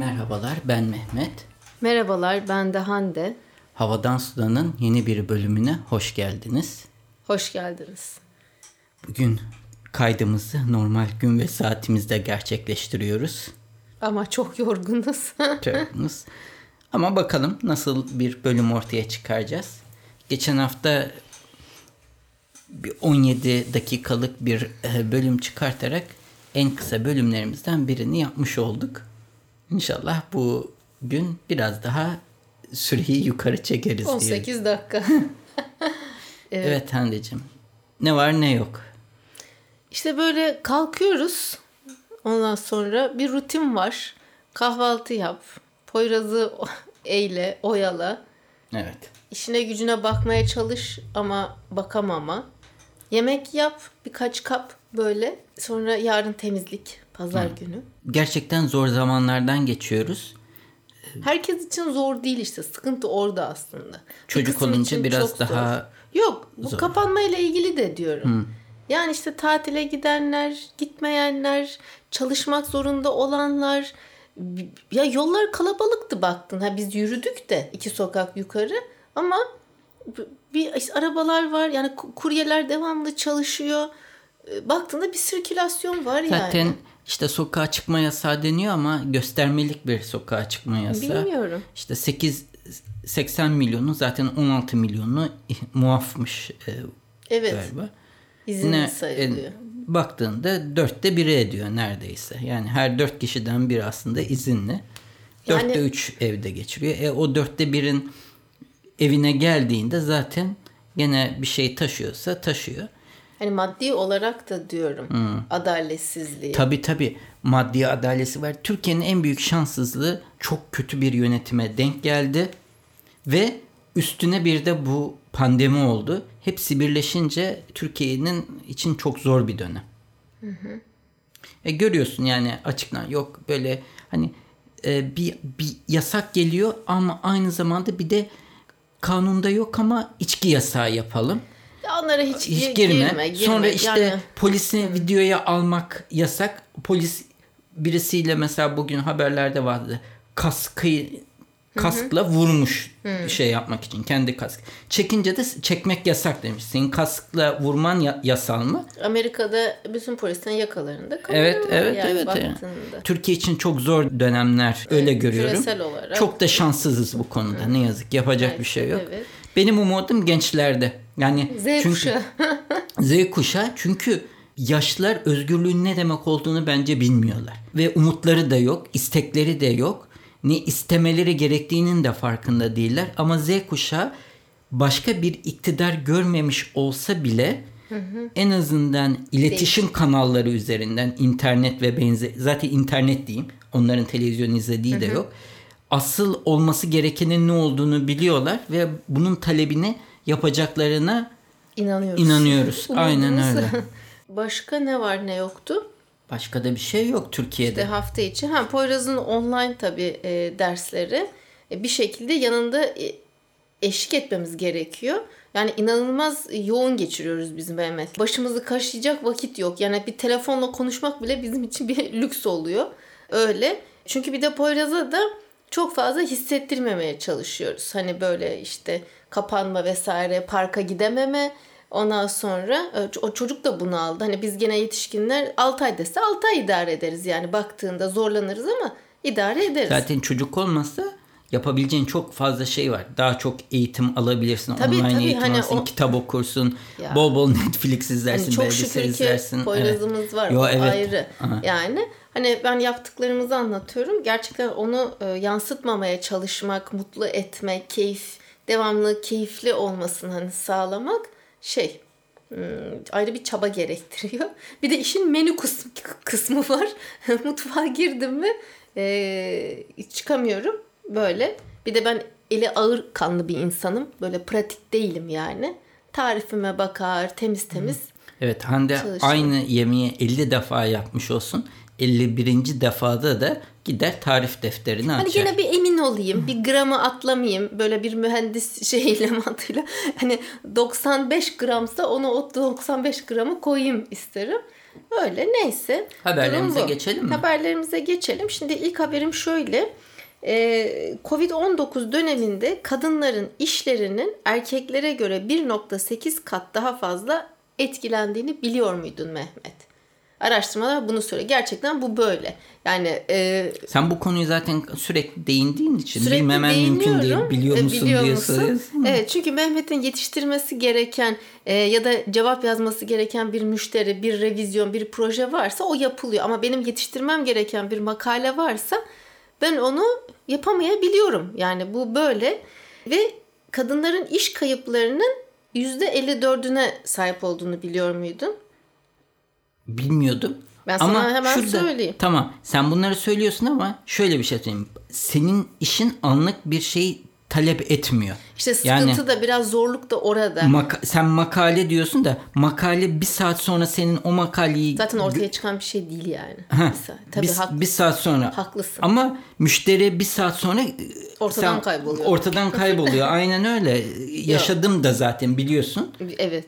Merhabalar ben Mehmet. Merhabalar ben de Hande. Havadan Sudan'ın yeni bir bölümüne hoş geldiniz. Hoş geldiniz. Bugün kaydımızı normal gün ve saatimizde gerçekleştiriyoruz. Ama çok yorgunuz. Yorgunuz. Ama bakalım nasıl bir bölüm ortaya çıkaracağız. Geçen hafta bir 17 dakikalık bir e, bölüm çıkartarak en kısa bölümlerimizden birini yapmış olduk. İnşallah bu gün biraz daha süreyi yukarı çekeriz 18 diye. dakika. Evet, evet Hande'cim. Ne var ne yok. İşte böyle kalkıyoruz. Ondan sonra bir rutin var. Kahvaltı yap. Poyraz'ı eyle, oyala. Evet. İşine gücüne bakmaya çalış ama bakamama. Yemek yap birkaç kap böyle. Sonra yarın temizlik pazar Hı. günü. Gerçekten zor zamanlardan geçiyoruz. Herkes için zor değil işte. Sıkıntı orada aslında. Çocuk olunca biraz daha zor. Yok, bu zor. kapanma ile ilgili de diyorum. Hı. Yani işte tatile gidenler, gitmeyenler, çalışmak zorunda olanlar, ya yollar kalabalıktı baktın. Ha biz yürüdük de iki sokak yukarı ama bir işte arabalar var. Yani kuryeler devamlı çalışıyor. Baktığında bir sirkülasyon var Zaten yani. Zaten işte sokağa çıkma yasağı deniyor ama göstermelik bir sokağa çıkma yasağı. Bilmiyorum. İşte 8 80 milyonu zaten 16 milyonu muafmış e, evet. galiba. İzinli sayılıyor. E, baktığında dörtte biri ediyor neredeyse. Yani her dört kişiden biri aslında izinli. Dörtte yani, üç evde geçiriyor. E, o dörtte birin evine geldiğinde zaten gene bir şey taşıyorsa taşıyor. Hani maddi olarak da diyorum hmm. adaletsizliği. Tabi tabi maddi adaleti var. Türkiye'nin en büyük şanssızlığı çok kötü bir yönetime denk geldi. Ve üstüne bir de bu pandemi oldu. Hepsi birleşince Türkiye'nin için çok zor bir dönem. Hı hı. E görüyorsun yani açıktan yok böyle hani e, bir, bir yasak geliyor ama aynı zamanda bir de kanunda yok ama içki yasağı yapalım. Onlara hiç, hiç girme. girme, girme. Sonra işte yani... polisi videoya almak yasak. Polis birisiyle mesela bugün haberlerde vardı. Kaskı kaskla vurmuş Hı. şey yapmak için kendi kask. Çekince de çekmek yasak demiş. Senin kaskla vurman ya- yasal mı? Amerika'da bütün polislerin yakalarında Evet evet yani evet. Yani. Türkiye için çok zor dönemler evet, öyle görüyorum. Küresel olarak. Çok da şanssızız bu konuda Hı. ne yazık. Yapacak evet, bir şey yok. Evet. Benim umudum gençlerde. Yani Z çünkü, kuşağı. Z kuşağı çünkü yaşlılar özgürlüğün ne demek olduğunu bence bilmiyorlar. Ve umutları da yok, istekleri de yok ne istemeleri gerektiğinin de farkında değiller. Ama Z kuşağı başka bir iktidar görmemiş olsa bile hı hı. en azından iletişim Değil. kanalları üzerinden internet ve benzer zaten internet diyeyim. Onların televizyon izlediği hı de yok. Asıl olması gerekenin ne olduğunu biliyorlar ve bunun talebini yapacaklarına inanıyoruz. İnanıyoruz. Aynen öyle. Başka ne var ne yoktu? Başka da bir şey yok Türkiye'de. İşte hafta içi. Ha, Poyraz'ın online tabii e, dersleri e, bir şekilde yanında e, eşlik etmemiz gerekiyor. Yani inanılmaz yoğun geçiriyoruz biz Mehmet. Başımızı kaşıyacak vakit yok. Yani bir telefonla konuşmak bile bizim için bir lüks oluyor. Öyle. Çünkü bir de Poyraz'a da çok fazla hissettirmemeye çalışıyoruz. Hani böyle işte kapanma vesaire, parka gidememe Ondan sonra e, o çocuk da bunu aldı. Hani biz gene yetişkinler 6 ay dese 6 ay idare ederiz. Yani baktığında zorlanırız ama idare ederiz. Zaten çocuk olmasa yapabileceğin çok fazla şey var. Daha çok eğitim alabilirsin. Tabii, Online tabii, eğitim hani alırsın, o... kitap okursun. Ya. Bol bol Netflix izlersin, hani çok belgesel izlersin. Çok Poyraz'ımız evet. var. Yo, evet. ayrı. Aha. Yani hani ben yaptıklarımızı anlatıyorum. Gerçekten onu e, yansıtmamaya çalışmak, mutlu etmek, keyif, devamlı keyifli olmasını hani sağlamak şey hmm, ayrı bir çaba gerektiriyor. Bir de işin menü kısmı, kısmı var. Mutfağa girdim mi e, çıkamıyorum böyle. Bir de ben eli ağır kanlı bir insanım. Böyle pratik değilim yani. Tarifime bakar, temiz temiz. Evet Hande çalışırım. aynı yemeği 50 defa yapmış olsun. 51. defada da gider tarif defterini Hani açar. gene bir emin olayım, bir gramı atlamayayım. Böyle bir mühendis şeyiyle mantığıyla. Hani 95 gramsa onu o 95 gramı koyayım isterim. Öyle neyse. Haberlerimize geçelim mi? Haberlerimize geçelim. Şimdi ilk haberim şöyle. Ee, Covid-19 döneminde kadınların işlerinin erkeklere göre 1.8 kat daha fazla etkilendiğini biliyor muydun Mehmet? Araştırmalar bunu söylüyor. Gerçekten bu böyle. Yani e, Sen bu konuyu zaten sürekli değindiğin için Sürekli bilmemen mümkün değil. değiniyorum. Biliyor E, musun biliyor diye musun? soruyorsun. Evet çünkü Mehmet'in yetiştirmesi gereken e, ya da cevap yazması gereken bir müşteri, bir revizyon, bir proje varsa o yapılıyor. Ama benim yetiştirmem gereken bir makale varsa ben onu yapamayabiliyorum. Yani bu böyle ve kadınların iş kayıplarının %54'üne sahip olduğunu biliyor muydun? Bilmiyordum. Ben sana hemen söyleyeyim. Tamam sen bunları söylüyorsun ama şöyle bir şey söyleyeyim. Senin işin anlık bir şey talep etmiyor. İşte sıkıntı Yani- da biraz zorluk da orada. Maka- sen makale diyorsun da makale bir saat sonra senin o makaleyi Zaten ortaya çıkan bir şey değil yani. Heh, bir saat. Tabii bir, hak- bir saat sonra. haklısın. Ama müşteri bir saat sonra e, Ortadan kayboluyor. Ortadan kayboluyor. Aynen öyle. Yaşadım da zaten biliyorsun. Evet.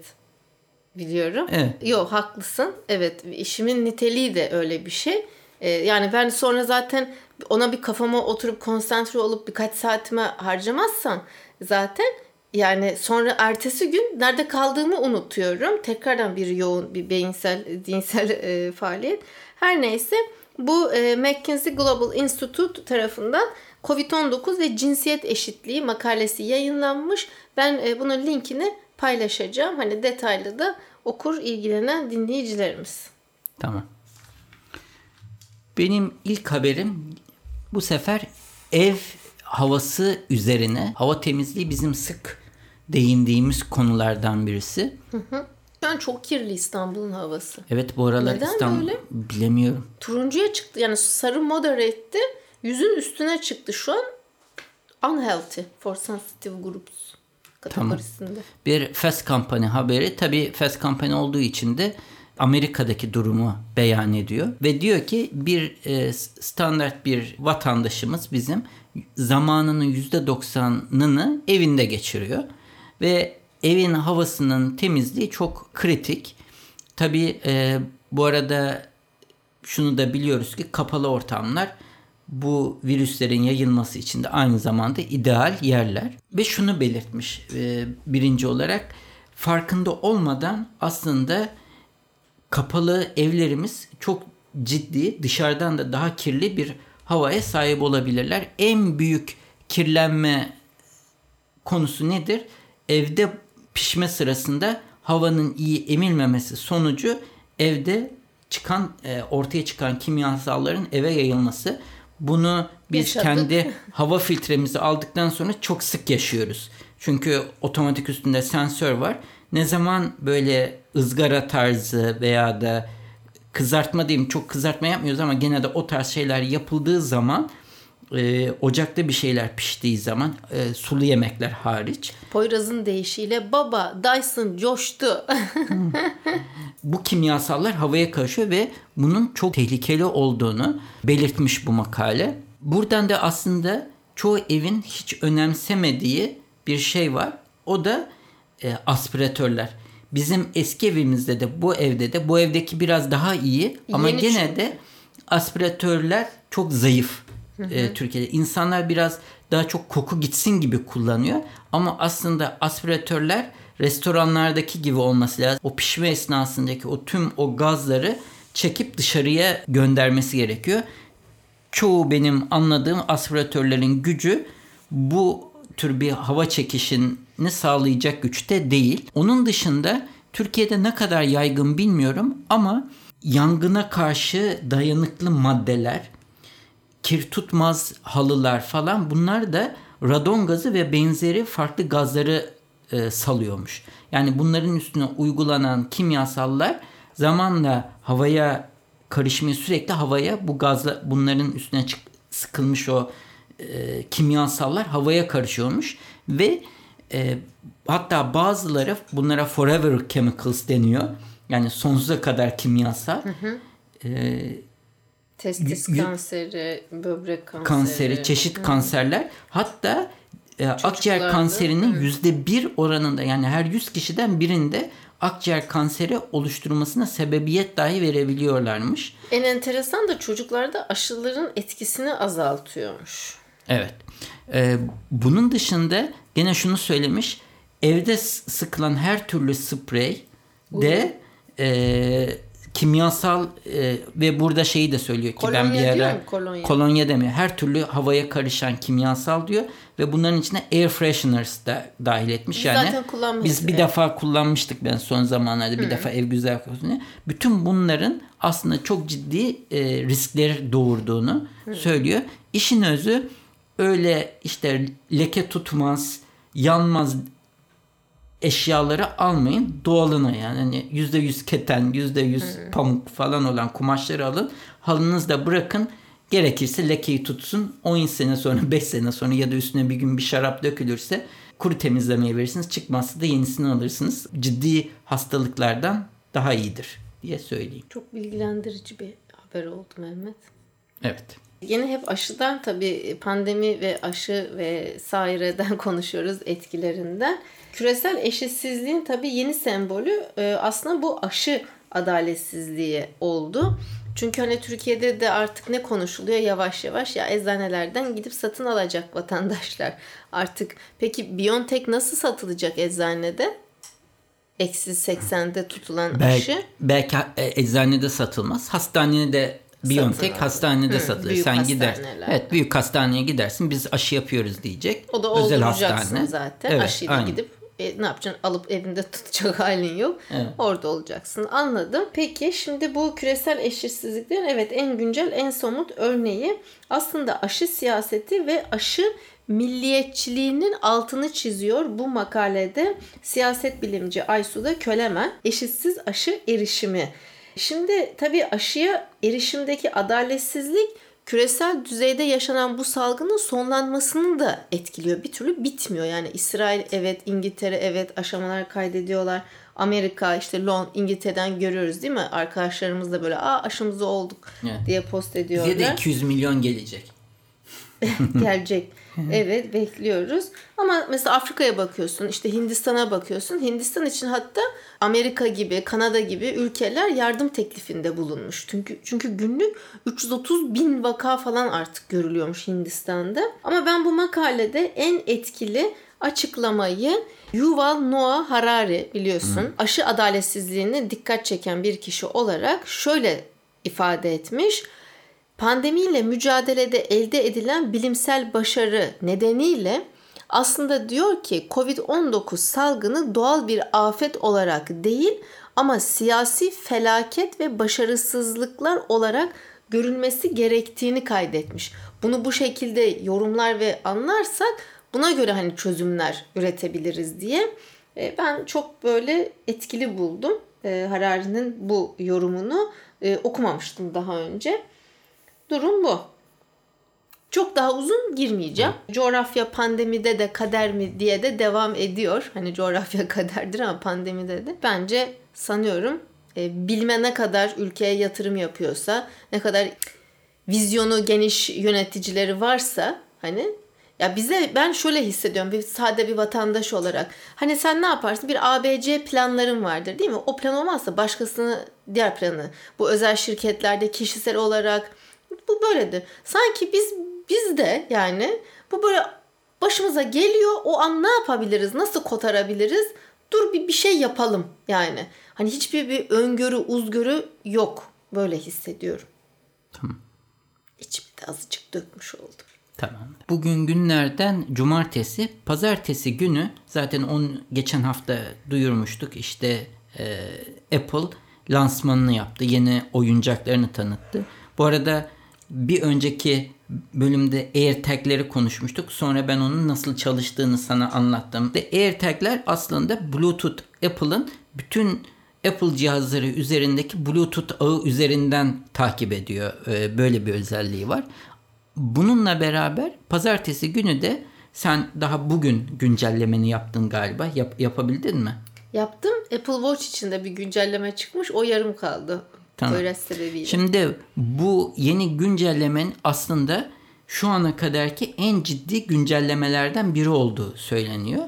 Biliyorum. Evet. Yok haklısın. Evet işimin niteliği de öyle bir şey. Ee, yani ben sonra zaten ona bir kafama oturup konsantre olup birkaç saatime harcamazsam zaten yani sonra ertesi gün nerede kaldığımı unutuyorum. Tekrardan bir yoğun bir beyinsel, zihinsel e, faaliyet. Her neyse bu e, McKinsey Global Institute tarafından COVID-19 ve cinsiyet eşitliği makalesi yayınlanmış. Ben e, bunun linkini paylaşacağım. Hani detaylı da okur ilgilenen dinleyicilerimiz. Tamam. Benim ilk haberim bu sefer ev havası üzerine. Hava temizliği bizim sık değindiğimiz konulardan birisi. Şu an çok kirli İstanbul'un havası. Evet bu aralar Neden İstanbul böyle? bilemiyorum. Turuncuya çıktı. Yani sarı moderate etti. Yüzün üstüne çıktı şu an. Unhealthy for sensitive groups kategorisinde. Bir Fast Company haberi. Tabii Fast Company olduğu için de Amerika'daki durumu beyan ediyor. Ve diyor ki bir e, standart bir vatandaşımız bizim zamanının %90'ını evinde geçiriyor. Ve evin havasının temizliği çok kritik. Tabii e, bu arada şunu da biliyoruz ki kapalı ortamlar bu virüslerin yayılması için de aynı zamanda ideal yerler. Ve şunu belirtmiş e, birinci olarak farkında olmadan aslında kapalı evlerimiz çok ciddi dışarıdan da daha kirli bir havaya sahip olabilirler. En büyük kirlenme konusu nedir? Evde pişme sırasında havanın iyi emilmemesi sonucu evde çıkan e, ortaya çıkan kimyasalların eve yayılması. Bunu biz Yaşadık. kendi hava filtremizi aldıktan sonra çok sık yaşıyoruz. Çünkü otomatik üstünde sensör var. Ne zaman böyle ızgara tarzı veya da kızartma diyeyim çok kızartma yapmıyoruz ama gene de o tarz şeyler yapıldığı zaman e, ocakta bir şeyler piştiği zaman e, sulu yemekler hariç Poyraz'ın deyişiyle baba Dyson coştu. bu kimyasallar havaya karışıyor ve bunun çok tehlikeli olduğunu belirtmiş bu makale. Buradan da aslında çoğu evin hiç önemsemediği bir şey var. O da e, aspiratörler. Bizim eski evimizde de bu evde de bu evdeki biraz daha iyi ama Yeni gene de aspiratörler çok zayıf e, Türkiye'de. İnsanlar biraz daha çok koku gitsin gibi kullanıyor. Ama aslında aspiratörler restoranlardaki gibi olması lazım. O pişme esnasındaki o tüm o gazları çekip dışarıya göndermesi gerekiyor. Çoğu benim anladığım aspiratörlerin gücü bu tür bir hava çekişini sağlayacak güçte değil. Onun dışında Türkiye'de ne kadar yaygın bilmiyorum ama yangına karşı dayanıklı maddeler, kir tutmaz halılar falan bunlar da radon gazı ve benzeri farklı gazları e, salıyormuş. Yani bunların üstüne uygulanan kimyasallar zamanla havaya karışmıyor sürekli havaya bu gazla bunların üstüne çık, sıkılmış o e, kimyasallar havaya karışıyormuş ve e, hatta bazıları bunlara forever chemicals deniyor. Yani sonsuza kadar kimyasal. E, Testis kanseri, böbrek kanseri. kanseri, çeşit kanserler. Hatta e, akciğer kanserinin yüzde bir oranında yani her 100 kişiden birinde akciğer kanseri oluşturmasına sebebiyet dahi verebiliyorlarmış. En enteresan da çocuklarda aşıların etkisini azaltıyormuş. Evet. Ee, bunun dışında gene şunu söylemiş. Evde sıkılan her türlü sprey de e, kimyasal e, ve burada şeyi de söylüyor ki ben bir Kolonya ara? Kolonya. kolonya demiyor. Her türlü havaya karışan kimyasal diyor ve bunların içine air fresheners da dahil etmiş Biz yani. zaten. Biz bir Evet. defa kullanmıştık ben son zamanlarda bir defa ev güzel kokusunu. Bütün bunların aslında çok ciddi e, riskleri doğurduğunu söylüyor. İşin özü öyle işte leke tutmaz, yanmaz eşyaları almayın. Doğalına yani hani %100 keten, %100 pamuk falan olan kumaşları alın. Halınızda bırakın. Gerekirse lekeyi tutsun. 10 sene sonra 5 sene sonra ya da üstüne bir gün bir şarap dökülürse kuru temizlemeye verirsiniz. Çıkmazsa da yenisini alırsınız. Ciddi hastalıklardan daha iyidir diye söyleyeyim. Çok bilgilendirici bir haber oldu Mehmet. Evet. Yine hep aşıdan tabii pandemi ve aşı ve saireden konuşuyoruz etkilerinden. Küresel eşitsizliğin tabii yeni sembolü e, aslında bu aşı adaletsizliği oldu. Çünkü hani Türkiye'de de artık ne konuşuluyor yavaş yavaş ya eczanelerden gidip satın alacak vatandaşlar. Artık peki Biontech nasıl satılacak eczanede? Eksi 80'de tutulan Belki, aşı. belki e, eczanede satılmaz. Hastanede Biontech hastanede Hı, satılır. Sen gider. hastaneler. Evet, büyük hastaneye gidersin. Biz aşı yapıyoruz diyecek. O da Özel hastane. zaten. Evet, Aşıyla aynen. gidip e, ne yapacaksın? Alıp evinde tutacak halin yok. Evet. Orada olacaksın. Anladım. Peki şimdi bu küresel eşitsizliklerin evet en güncel, en somut örneği aslında aşı siyaseti ve aşı milliyetçiliğinin altını çiziyor bu makalede siyaset bilimci Aysuda Kölemen eşitsiz aşı erişimi. Şimdi tabii aşıya erişimdeki adaletsizlik küresel düzeyde yaşanan bu salgının sonlanmasını da etkiliyor. Bir türlü bitmiyor. Yani İsrail evet, İngiltere evet aşamalar kaydediyorlar. Amerika işte Londra, İngiltere'den görüyoruz değil mi? Arkadaşlarımız da böyle aa aşımızı olduk Evet. diye post Bize de ediyorlar. 200 milyon gelecek. Gelecek. Evet bekliyoruz. Ama mesela Afrika'ya bakıyorsun, işte Hindistan'a bakıyorsun. Hindistan için hatta Amerika gibi, Kanada gibi ülkeler yardım teklifinde bulunmuş. Çünkü çünkü günlük 330 bin vaka falan artık görülüyormuş Hindistan'da. Ama ben bu makalede en etkili açıklamayı Yuval Noah Harari biliyorsun aşı adaletsizliğine dikkat çeken bir kişi olarak şöyle ifade etmiş. Pandemiyle mücadelede elde edilen bilimsel başarı nedeniyle aslında diyor ki Covid-19 salgını doğal bir afet olarak değil ama siyasi felaket ve başarısızlıklar olarak görülmesi gerektiğini kaydetmiş. Bunu bu şekilde yorumlar ve anlarsak buna göre hani çözümler üretebiliriz diye. E, Ben çok böyle etkili buldum e, Harari'nin bu yorumunu. E, Okumamıştım daha önce. Durum bu. Çok daha uzun girmeyeceğim. Coğrafya pandemide de kader mi diye de devam ediyor. Hani coğrafya kaderdir ama pandemide de. Bence sanıyorum e, bilime ne kadar ülkeye yatırım yapıyorsa, ne kadar vizyonu geniş yöneticileri varsa hani ya bize ben şöyle hissediyorum bir sade bir vatandaş olarak. Hani sen ne yaparsın? Bir ABC planların vardır değil mi? O plan olmazsa başkasını diğer planı. Bu özel şirketlerde kişisel olarak bu böyledir. Sanki biz biz de yani bu böyle başımıza geliyor. O an ne yapabiliriz? Nasıl kotarabiliriz? Dur bir bir şey yapalım yani. Hani hiçbir bir öngörü, uzgörü yok. Böyle hissediyorum. Tamam. İçimi de azıcık dökmüş oldum. Tamam. Bugün günlerden cumartesi, pazartesi günü zaten on geçen hafta duyurmuştuk. İşte e, Apple lansmanını yaptı. Yeni oyuncaklarını tanıttı. Bu arada bir önceki bölümde AirTag'leri konuşmuştuk. Sonra ben onun nasıl çalıştığını sana anlattım. Ve AirTag'ler aslında Bluetooth Apple'ın bütün Apple cihazları üzerindeki Bluetooth ağı üzerinden takip ediyor. Ee, Böyle bir özelliği var. Bununla beraber pazartesi günü de sen daha bugün güncellemeni yaptın galiba. Yap, yapabildin mi? Yaptım. Apple Watch için de bir güncelleme çıkmış. O yarım kaldı. Tamam. Poyraz sebebiyle. Şimdi bu yeni güncellemenin aslında şu ana kadarki en ciddi güncellemelerden biri olduğu söyleniyor.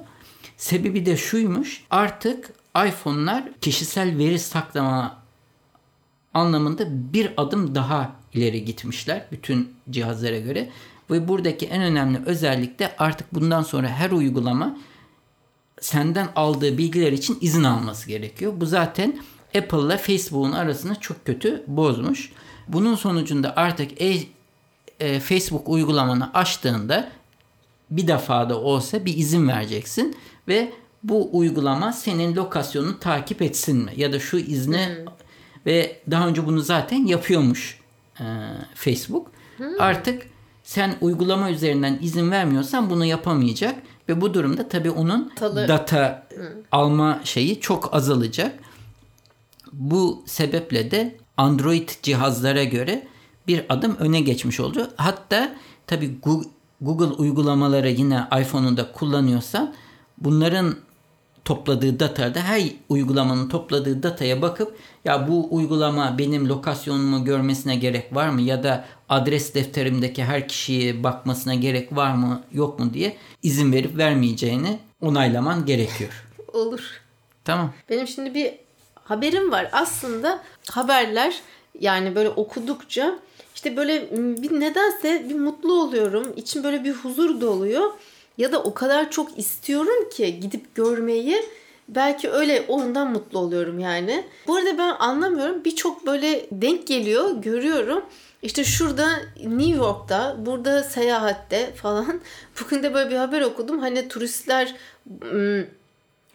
Sebebi de şuymuş. Artık iPhone'lar kişisel veri saklama anlamında bir adım daha ileri gitmişler bütün cihazlara göre. Ve buradaki en önemli özellik de artık bundan sonra her uygulama senden aldığı bilgiler için izin alması gerekiyor. Bu zaten Apple ile Facebook'un arasını çok kötü bozmuş. Bunun sonucunda artık e, e, Facebook uygulamanı açtığında bir defa da olsa bir izin vereceksin ve bu uygulama senin lokasyonunu takip etsin mi? Ya da şu izni hmm. ve daha önce bunu zaten yapıyormuş e, Facebook. Hmm. Artık sen uygulama üzerinden izin vermiyorsan bunu yapamayacak ve bu durumda tabii onun Talı. data hmm. alma şeyi çok azalacak. Bu sebeple de Android cihazlara göre bir adım öne geçmiş oldu. Hatta tabii Google uygulamaları yine iPhone'unda kullanıyorsan bunların topladığı datada her uygulamanın topladığı dataya bakıp ya bu uygulama benim lokasyonumu görmesine gerek var mı ya da adres defterimdeki her kişiye bakmasına gerek var mı yok mu diye izin verip vermeyeceğini onaylaman gerekiyor. Olur. Tamam. Benim şimdi bir haberim var. Aslında haberler yani böyle okudukça işte böyle bir nedense bir mutlu oluyorum. İçim böyle bir huzur doluyor. Ya da o kadar çok istiyorum ki gidip görmeyi. Belki öyle ondan mutlu oluyorum yani. Bu arada ben anlamıyorum. Birçok böyle denk geliyor, görüyorum. İşte şurada New York'ta, burada seyahatte falan. Bugün de böyle bir haber okudum. Hani turistler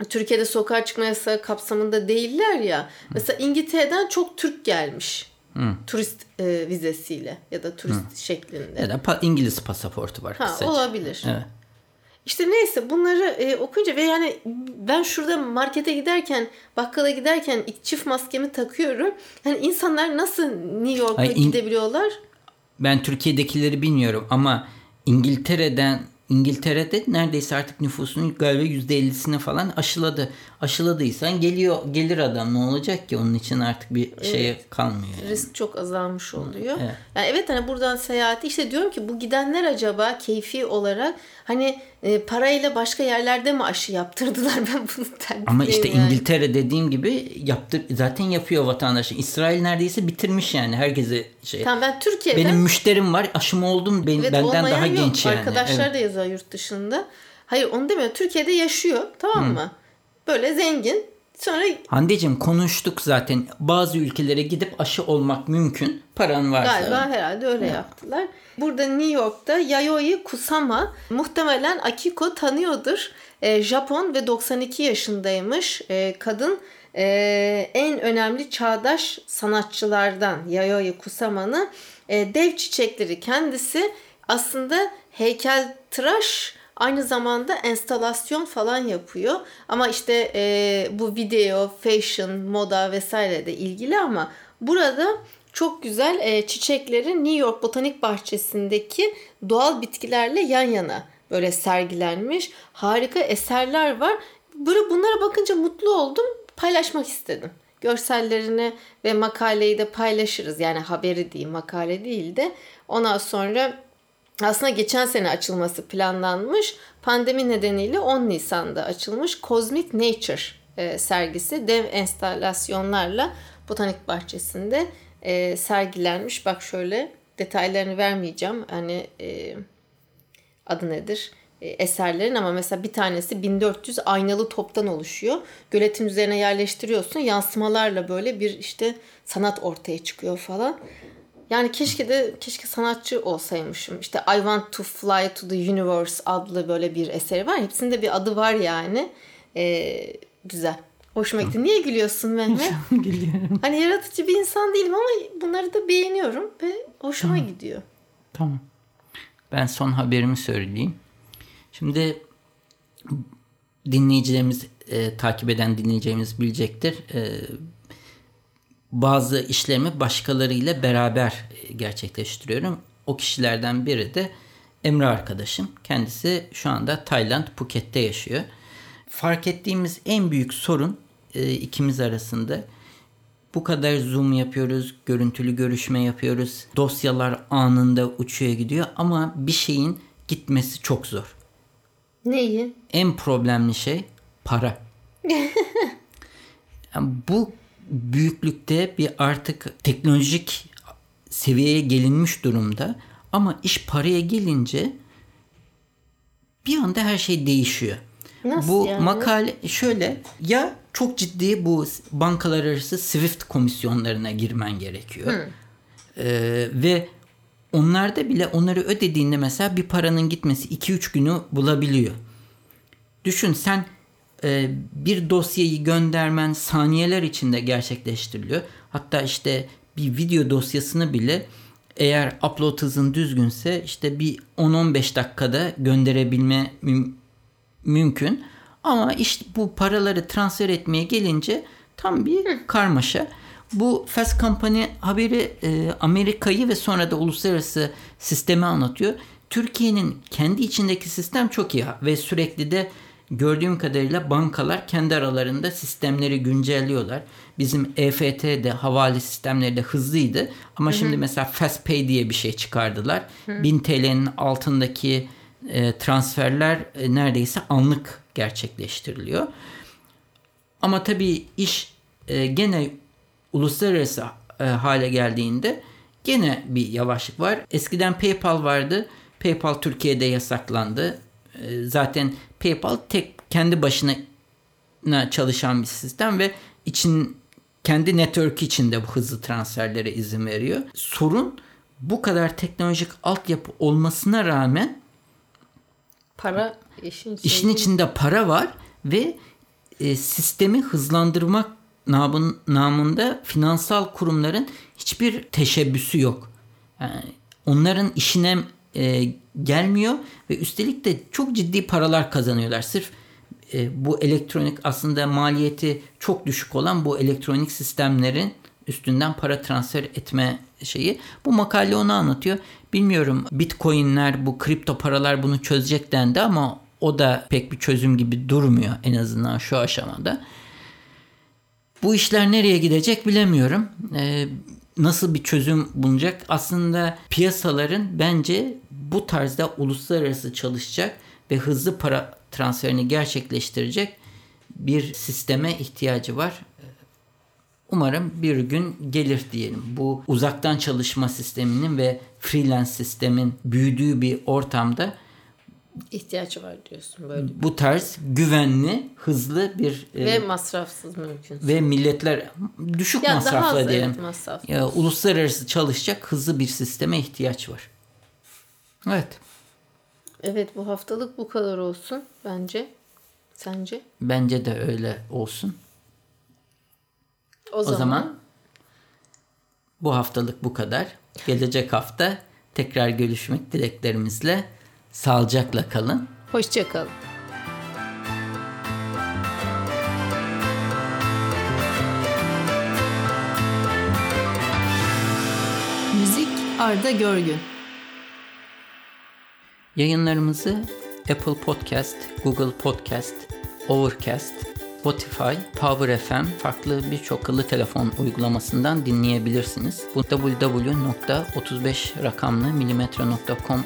Türkiye'de sokağa çıkma yasağı kapsamında değiller ya. Mesela İngiltere'den çok Türk gelmiş. Hı. Turist e, vizesiyle ya da turist Hı. şeklinde. Ya da pa- İngiliz pasaportu var. Ha, kısaca. olabilir. Evet. İşte neyse bunları e, okuyunca ve yani ben şurada markete giderken, bakkala giderken çift maskemi takıyorum. Yani insanlar nasıl New York'a gidebiliyorlar? Ben Türkiye'dekileri bilmiyorum ama İngiltere'den İngiltere'de neredeyse artık nüfusunun galiba %50'sini falan aşıladı. Aşıladıysan geliyor gelir adam ne olacak ki onun için artık bir evet. şeye kalmıyor. Yani. Risk çok azalmış oluyor. Evet. Yani evet hani buradan seyahati işte diyorum ki bu gidenler acaba keyfi olarak hani e, parayla başka yerlerde mi aşı yaptırdılar ben bunu Ama işte yani. İngiltere dediğim gibi yaptır zaten yapıyor vatandaşı. İsrail neredeyse bitirmiş yani herkese şey. Tamam ben Türkiye'den Benim müşterim var. Aşım oldum ben, evet, benden daha yok. genç yani. Arkadaşlar evet. da yazıyor yurt dışında. Hayır onu demiyor. Türkiye'de yaşıyor tamam mı? Hı. Böyle zengin Sonra Hande'cim konuştuk zaten. Bazı ülkelere gidip aşı olmak mümkün. Paran varsa. Galiba herhalde öyle evet. yaptılar. Burada New York'ta Yayoi Kusama muhtemelen Akiko tanıyordur. E, Japon ve 92 yaşındaymış. E, kadın e, en önemli çağdaş sanatçılardan Yayoi Kusama'nın e, dev çiçekleri kendisi aslında heykel tıraş Aynı zamanda enstalasyon falan yapıyor. Ama işte e, bu video, fashion, moda vesaire de ilgili ama burada çok güzel e, çiçekleri New York Botanik Bahçesi'ndeki doğal bitkilerle yan yana böyle sergilenmiş. Harika eserler var. Böyle bunlara bakınca mutlu oldum. Paylaşmak istedim. Görsellerini ve makaleyi de paylaşırız. Yani haberi değil, makale değil de. Ondan sonra aslında geçen sene açılması planlanmış. Pandemi nedeniyle 10 Nisan'da açılmış Cosmic Nature e, sergisi dev enstalasyonlarla Botanik Bahçesi'nde e, sergilenmiş. Bak şöyle detaylarını vermeyeceğim. Hani e, adı nedir? E, eserlerin ama mesela bir tanesi 1400 aynalı toptan oluşuyor. Göletin üzerine yerleştiriyorsun. Yansımalarla böyle bir işte sanat ortaya çıkıyor falan. Yani keşke de keşke sanatçı olsaymışım. İşte I Want to Fly to the Universe adlı böyle bir eseri var. Hepsinde bir adı var yani. Ee, güzel. Hoşuma gitti. Niye gülüyorsun Mehmet? Gülüyorum. Hani yaratıcı bir insan değilim ama bunları da beğeniyorum ve hoşuma tamam. gidiyor. Tamam. Ben son haberimi söyleyeyim. Şimdi dinleyicilerimiz, e, takip eden dinleyeceğimiz bilecektir. E, bazı işlerimi başkalarıyla beraber e, gerçekleştiriyorum. O kişilerden biri de Emre arkadaşım. Kendisi şu anda Tayland Phuket'te yaşıyor. Fark ettiğimiz en büyük sorun e, ikimiz arasında bu kadar zoom yapıyoruz, görüntülü görüşme yapıyoruz. Dosyalar anında uçuyor gidiyor ama bir şeyin gitmesi çok zor. Neyi? En problemli şey para. yani bu büyüklükte bir artık teknolojik seviyeye gelinmiş durumda ama iş paraya gelince bir anda her şey değişiyor. Nasıl bu yani? makale şöyle ya çok ciddi bu bankalar arası SWIFT komisyonlarına girmen gerekiyor. Ee, ve onlarda bile onları ödediğinde mesela bir paranın gitmesi 2-3 günü bulabiliyor. Düşün sen e, bir dosyayı göndermen saniyeler içinde gerçekleştiriliyor. Hatta işte bir video dosyasını bile eğer upload hızın düzgünse işte bir 10-15 dakikada gönderebilme müm- mümkün. Ama işte bu paraları transfer etmeye gelince tam bir karmaşa. Bu Fast Company haberi e, Amerika'yı ve sonra da uluslararası sistemi anlatıyor. Türkiye'nin kendi içindeki sistem çok iyi ve sürekli de gördüğüm kadarıyla bankalar kendi aralarında sistemleri güncelliyorlar. Bizim EFT'de havale sistemleri de hızlıydı ama şimdi mesela FastPay diye bir şey çıkardılar. 1000 TL'nin altındaki e, transferler e, neredeyse anlık gerçekleştiriliyor. Ama tabii iş e, gene uluslararası e, hale geldiğinde gene bir yavaşlık var. Eskiden PayPal vardı. PayPal Türkiye'de yasaklandı. E, zaten PayPal tek kendi başına çalışan bir sistem ve için kendi network içinde bu hızlı transferlere izin veriyor. Sorun bu kadar teknolojik altyapı olmasına rağmen Para işin içinde. işin içinde para var ve e, sistemi hızlandırmak namın, namında finansal kurumların hiçbir teşebbüsü yok. Yani onların işine e, gelmiyor ve üstelik de çok ciddi paralar kazanıyorlar. Sırf e, bu elektronik aslında maliyeti çok düşük olan bu elektronik sistemlerin üstünden para transfer etme şeyi. Bu makale onu anlatıyor. Bilmiyorum bitcoinler bu kripto paralar bunu çözecek dendi ama o da pek bir çözüm gibi durmuyor en azından şu aşamada. Bu işler nereye gidecek bilemiyorum. Ee, nasıl bir çözüm bulunacak? Aslında piyasaların bence bu tarzda uluslararası çalışacak ve hızlı para transferini gerçekleştirecek bir sisteme ihtiyacı var. Umarım bir gün gelir diyelim. Bu uzaktan çalışma sisteminin ve freelance sistemin büyüdüğü bir ortamda ihtiyaç var diyorsun böyle. bu tarz güvenli, hızlı bir Ve e, masrafsız mümkün. ve milletler düşük Ya daha masrafla az diyelim. evet masraf. Ya, uluslararası çalışacak hızlı bir sisteme ihtiyaç var. Evet. Evet bu haftalık bu kadar olsun bence. Sence? Bence de öyle olsun. O, O zaman, zaman bu haftalık bu kadar. Gelecek hafta tekrar görüşmek dileklerimizle sağlıcakla kalın. hoşça kalın. Müzik Arda Görgün. Yayınlarımızı Apple Podcast, Google Podcast, Overcast, Spotify, Power FM farklı birçok akıllı telefon uygulamasından dinleyebilirsiniz. Bu www.35 rakamlı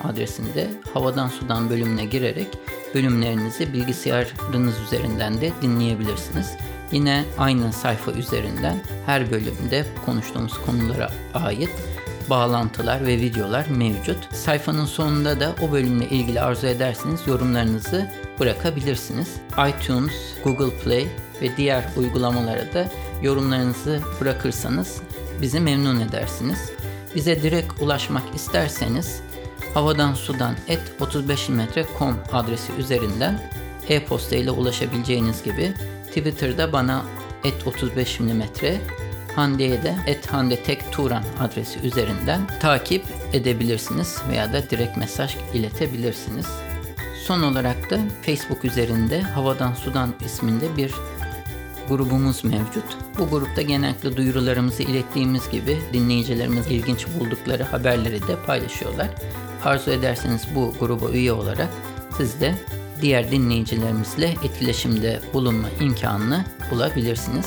adresinde havadan sudan bölümüne girerek bölümlerinizi bilgisayarınız üzerinden de dinleyebilirsiniz. Yine aynı sayfa üzerinden her bölümde konuştuğumuz konulara ait bağlantılar ve videolar mevcut. Sayfanın sonunda da o bölümle ilgili arzu ederseniz yorumlarınızı bırakabilirsiniz. iTunes, Google Play ve diğer uygulamalara da yorumlarınızı bırakırsanız bizi memnun edersiniz. Bize direkt ulaşmak isterseniz havadan sudan et 35mm.com adresi üzerinden e-posta ile ulaşabileceğiniz gibi Twitter'da bana et 35 mm Hande'ye de et Hande Tek Turan adresi üzerinden takip edebilirsiniz veya da direkt mesaj iletebilirsiniz. Son olarak da Facebook üzerinde Havadan Sudan isminde bir grubumuz mevcut. Bu grupta genellikle duyurularımızı ilettiğimiz gibi dinleyicilerimiz ilginç buldukları haberleri de paylaşıyorlar. Arzu ederseniz bu gruba üye olarak siz de diğer dinleyicilerimizle etkileşimde bulunma imkanını bulabilirsiniz.